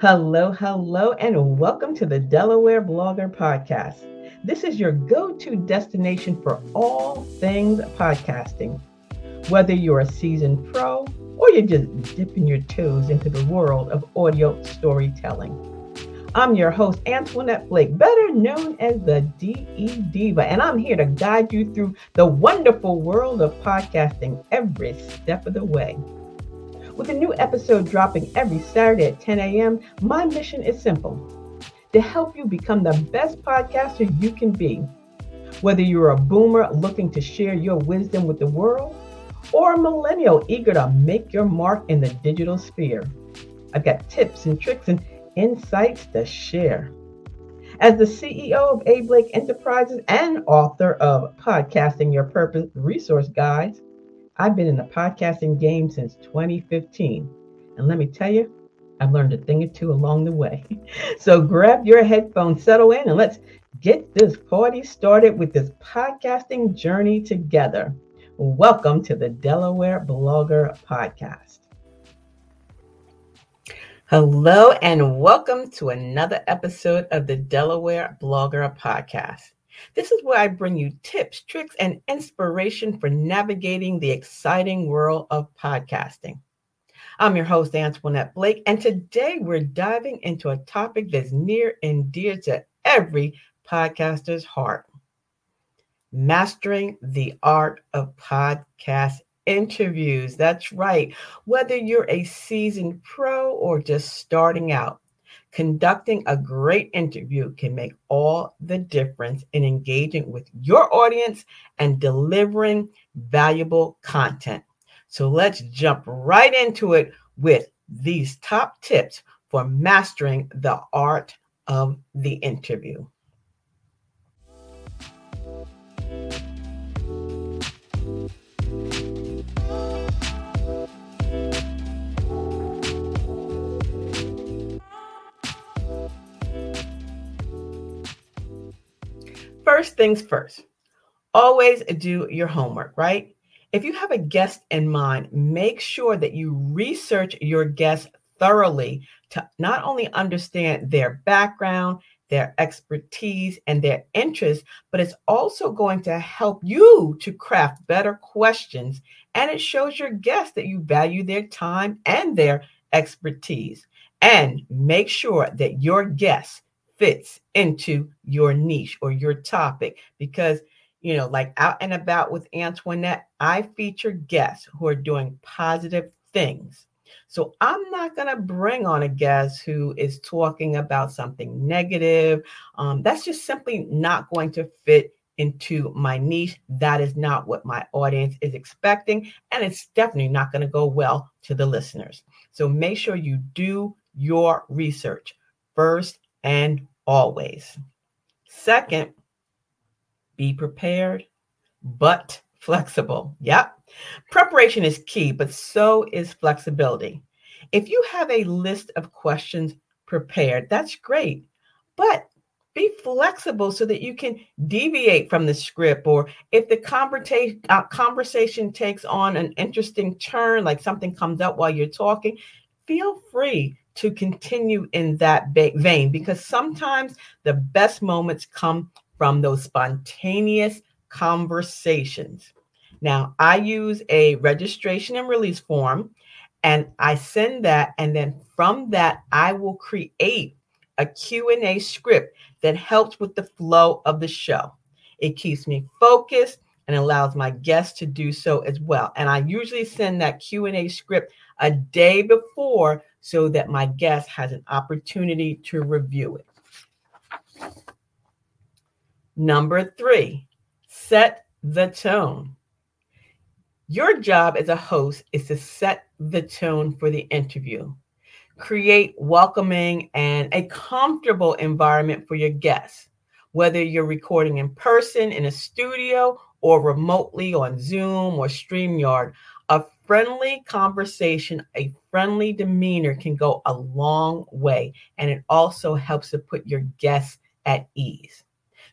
Hello, hello, and welcome to the Delaware Blogger Podcast. This is your go to destination for all things podcasting. Whether you're a seasoned pro or you're just dipping your toes into the world of audio storytelling. I'm your host, Antoinette Blake, better known as the DE Divah, and I'm here to guide you through the wonderful world of podcasting every step of the way. With a new episode dropping every Saturday at 10 a.m., my mission is simple to help you become the best podcaster you can be. Whether you're a boomer looking to share your wisdom with the world, or a millennial eager to make your mark in the digital sphere, I've got tips and tricks and insights to share. As the CEO of A. Blake Enterprises and author of Podcasting Your Purpose Resource Guides, I've been in the podcasting game since 2015. And let me tell you, I've learned a thing or two along the way. So grab your headphones, settle in, and let's get this party started with this podcasting journey together. Welcome to the Delaware Blogger Podcast. Hello, and welcome to another episode of the Delaware Blogger Podcast. This is where I bring you tips, tricks, and inspiration for navigating the exciting world of podcasting. I'm your host, Antoinette Blake, and today we're diving into a topic that's near and dear to every podcaster's heart mastering the art of podcast interviews. That's right. Whether you're a seasoned pro or just starting out, Conducting a great interview can make all the difference in engaging with your audience and delivering valuable content. So let's jump right into it with these top tips for mastering the art of the interview. First things first, always do your homework, right? If you have a guest in mind, make sure that you research your guest thoroughly to not only understand their background, their expertise, and their interests, but it's also going to help you to craft better questions. And it shows your guests that you value their time and their expertise. And make sure that your guests fits into your niche or your topic because you know like out and about with antoinette i feature guests who are doing positive things. So i'm not going to bring on a guest who is talking about something negative. Um, that's just simply not going to fit into my niche. That is not what my audience is expecting and it's definitely not going to go well to the listeners. So make sure you do your research first and always. Second, be prepared but flexible. Yep. Preparation is key, but so is flexibility. If you have a list of questions prepared, that's great. But be flexible so that you can deviate from the script or if the conversation uh, conversation takes on an interesting turn like something comes up while you're talking feel free to continue in that vein because sometimes the best moments come from those spontaneous conversations. Now, I use a registration and release form and I send that and then from that I will create a Q&A script that helps with the flow of the show. It keeps me focused and allows my guests to do so as well. And I usually send that Q&A script a day before so that my guest has an opportunity to review it. Number three, set the tone. Your job as a host is to set the tone for the interview. Create welcoming and a comfortable environment for your guests, whether you're recording in person in a studio or remotely on Zoom or StreamYard. Friendly conversation, a friendly demeanor can go a long way. And it also helps to put your guests at ease.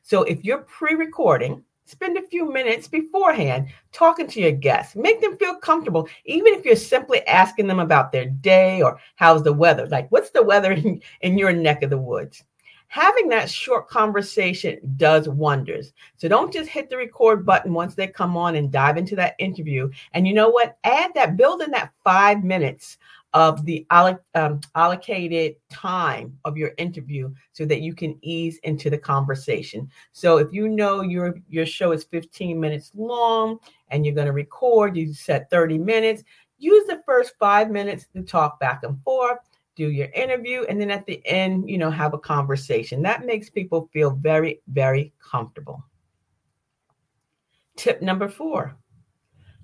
So if you're pre recording, spend a few minutes beforehand talking to your guests. Make them feel comfortable, even if you're simply asking them about their day or how's the weather. Like, what's the weather in, in your neck of the woods? Having that short conversation does wonders. So don't just hit the record button once they come on and dive into that interview. And you know what? Add that, build in that five minutes of the um, allocated time of your interview so that you can ease into the conversation. So if you know your your show is 15 minutes long and you're going to record, you set 30 minutes, use the first 5 minutes to talk back and forth, do your interview and then at the end, you know, have a conversation. That makes people feel very very comfortable. Tip number 4.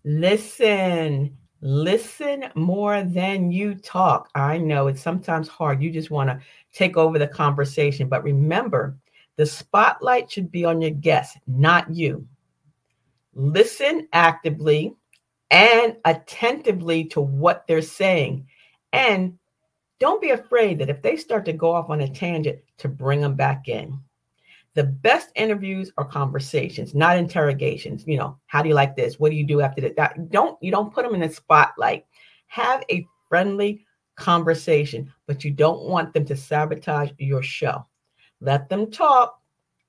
Listen Listen more than you talk. I know it's sometimes hard. You just want to take over the conversation. But remember, the spotlight should be on your guest, not you. Listen actively and attentively to what they're saying. And don't be afraid that if they start to go off on a tangent, to bring them back in. The best interviews are conversations, not interrogations. You know, how do you like this? What do you do after that? Don't you don't put them in the spotlight. Have a friendly conversation, but you don't want them to sabotage your show. Let them talk,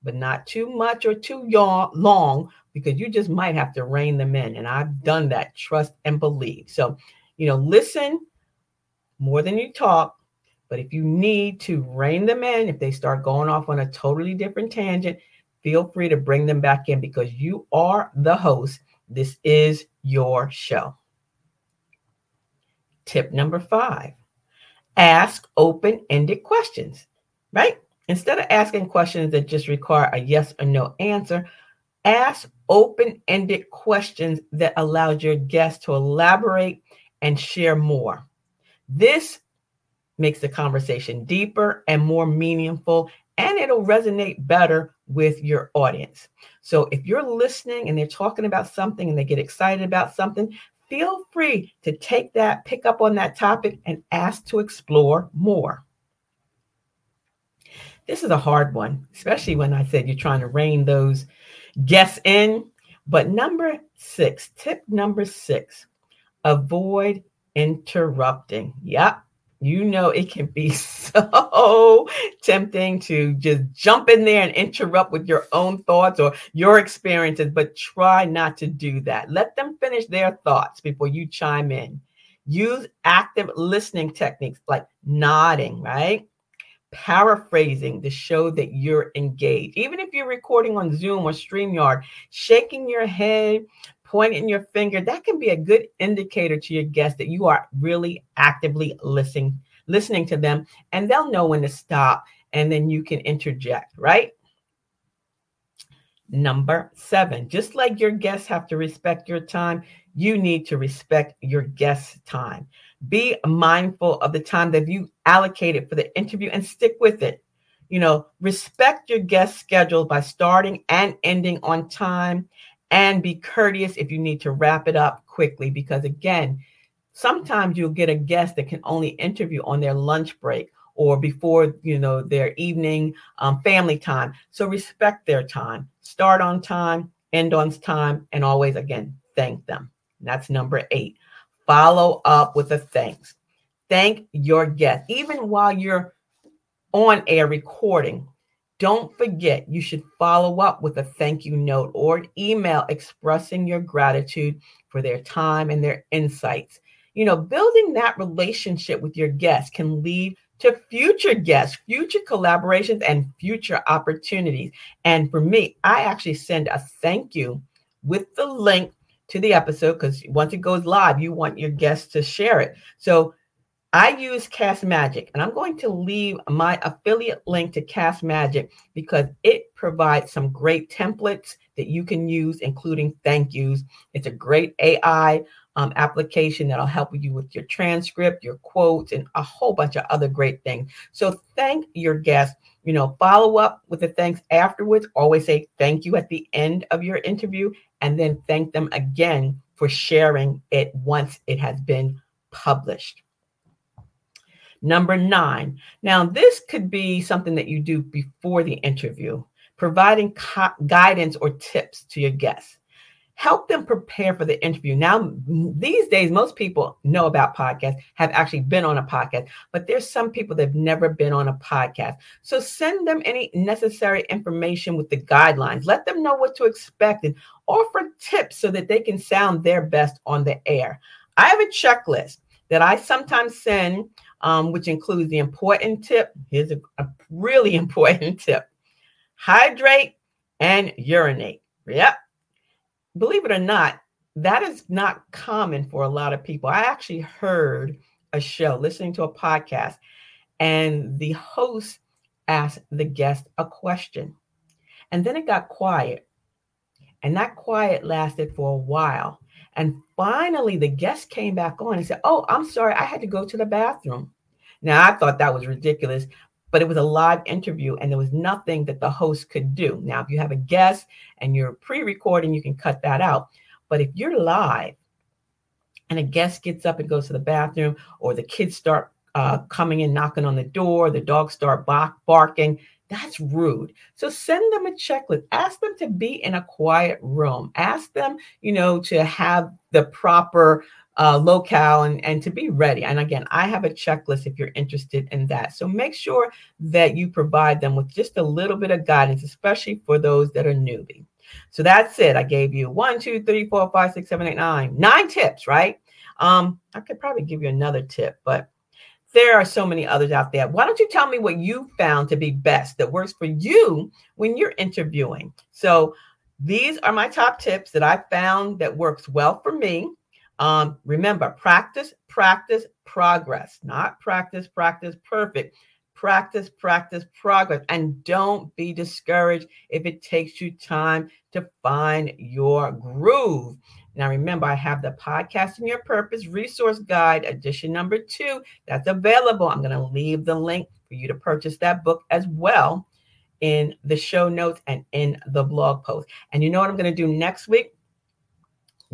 but not too much or too long because you just might have to rein them in. And I've done that. Trust and believe. So, you know, listen more than you talk but if you need to rein them in, if they start going off on a totally different tangent, feel free to bring them back in because you are the host. This is your show. Tip number five ask open ended questions, right? Instead of asking questions that just require a yes or no answer, ask open ended questions that allows your guests to elaborate and share more. This makes the conversation deeper and more meaningful, and it'll resonate better with your audience. So if you're listening and they're talking about something and they get excited about something, feel free to take that, pick up on that topic, and ask to explore more. This is a hard one, especially when I said you're trying to rein those guests in. But number six, tip number six, avoid interrupting. Yep, you know it can be so tempting to just jump in there and interrupt with your own thoughts or your experiences, but try not to do that. Let them finish their thoughts before you chime in. Use active listening techniques like nodding, right? Paraphrasing to show that you're engaged. Even if you're recording on Zoom or StreamYard, shaking your head, pointing your finger, that can be a good indicator to your guests that you are really actively listening, listening to them, and they'll know when to stop, and then you can interject, right? Number seven, just like your guests have to respect your time, you need to respect your guest's time. Be mindful of the time that you allocated for the interview and stick with it. You know, respect your guest schedule by starting and ending on time and be courteous if you need to wrap it up quickly because again sometimes you'll get a guest that can only interview on their lunch break or before you know their evening um, family time. So respect their time. Start on time end on time and always again thank them. That's number eight. Follow up with a thanks. Thank your guest. Even while you're on air recording don't forget, you should follow up with a thank you note or an email expressing your gratitude for their time and their insights. You know, building that relationship with your guests can lead to future guests, future collaborations, and future opportunities. And for me, I actually send a thank you with the link to the episode because once it goes live, you want your guests to share it. So I use Castmagic, and I'm going to leave my affiliate link to Castmagic because it provides some great templates that you can use, including thank yous. It's a great AI um, application that'll help you with your transcript, your quotes, and a whole bunch of other great things. So thank your guests. You know, follow up with the thanks afterwards. Always say thank you at the end of your interview, and then thank them again for sharing it once it has been published. Number nine. Now, this could be something that you do before the interview, providing co- guidance or tips to your guests help them prepare for the interview. Now, these days, most people know about podcasts, have actually been on a podcast, but there's some people that have never been on a podcast. So send them any necessary information with the guidelines. Let them know what to expect and offer tips so that they can sound their best on the air. I have a checklist that I sometimes send, um, which includes the important tip. Here's a, a really important tip hydrate and urinate. Yep believe it or not, that is not common for a lot of people. I actually heard a show, listening to a podcast, and the host asked the guest a question. And then it got quiet. And that quiet lasted for a while. And finally, the guest came back on and said, Oh, I'm sorry, I had to go to the bathroom. Now, I thought that was ridiculous but it was a live interview and there was nothing that the host could do. Now, if you have a guest and you're pre recording, you can cut that out. But if you're live and a guest gets up and goes to the bathroom, or the kids start uh, coming in, knocking on the door, the dogs start bark- barking, that's rude. So send them a checklist. Ask them to be in a quiet room. Ask them, you know, to have the proper uh, locale and, and to be ready. And again, I have a checklist if you're interested in that. So make sure that you provide them with just a little bit of guidance, especially for those that are newbie. So that's it. I gave you one, two, three, four, five, six, seven, eight, nine, nine tips, right? Um, I could probably give you another tip, but there are so many others out there. Why don't you tell me what you found to be best that works for you when you're interviewing? So these are my top tips that I found that works well for me. Um, remember, practice, practice, progress, not practice, practice, perfect. Practice, practice, progress. And don't be discouraged if it takes you time to find your groove. Now, remember, I have the Podcasting Your Purpose Resource Guide, edition number two, that's available. I'm going to leave the link for you to purchase that book as well in the show notes and in the blog post. And you know what I'm going to do next week?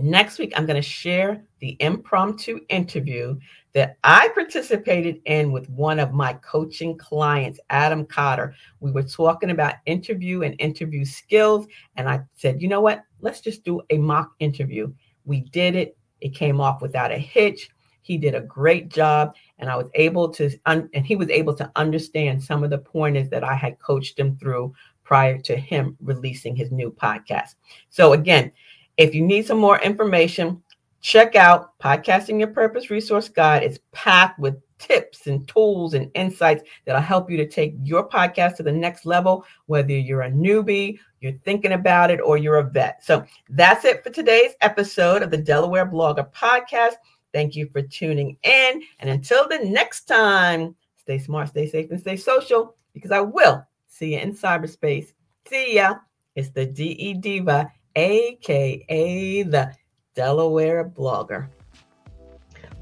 Next week, I'm going to share the impromptu interview that I participated in with one of my coaching clients, Adam Cotter. We were talking about interview and interview skills. And I said, you know what? Let's just do a mock interview. We did it, it came off without a hitch. He did a great job, and I was able to, un- and he was able to understand some of the pointers that I had coached him through prior to him releasing his new podcast. So, again, if you need some more information, check out Podcasting Your Purpose Resource Guide. It's packed with tips and tools and insights that'll help you to take your podcast to the next level, whether you're a newbie, you're thinking about it, or you're a vet. So that's it for today's episode of the Delaware Blogger Podcast. Thank you for tuning in. And until the next time, stay smart, stay safe, and stay social because I will see you in cyberspace. See ya. It's the DE Divah aka the Delaware blogger.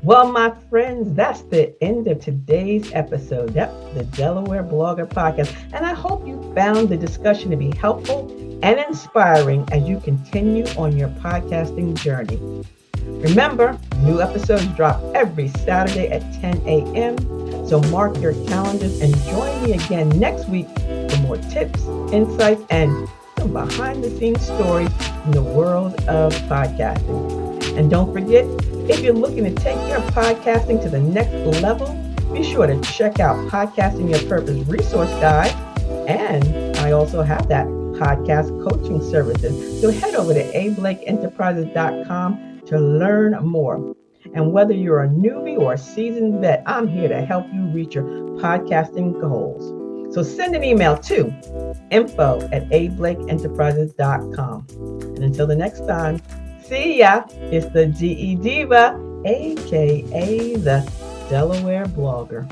Well, my friends, that's the end of today's episode. Yep, the Delaware Blogger Podcast. And I hope you found the discussion to be helpful and inspiring as you continue on your podcasting journey. Remember, new episodes drop every Saturday at 10 a.m. So mark your calendars and join me again next week for more tips, insights, and some behind the scenes stories in the world of podcasting. And don't forget, if you're looking to take your podcasting to the next level, be sure to check out Podcasting Your Purpose Resource Guide. And I also have that podcast coaching services. So head over to ablakeenterprises.com to learn more. And whether you're a newbie or a seasoned vet, I'm here to help you reach your podcasting goals. So send an email to info at ablakeenterprises.com. And until the next time, see ya. It's the DE Divah, aka the Delaware blogger.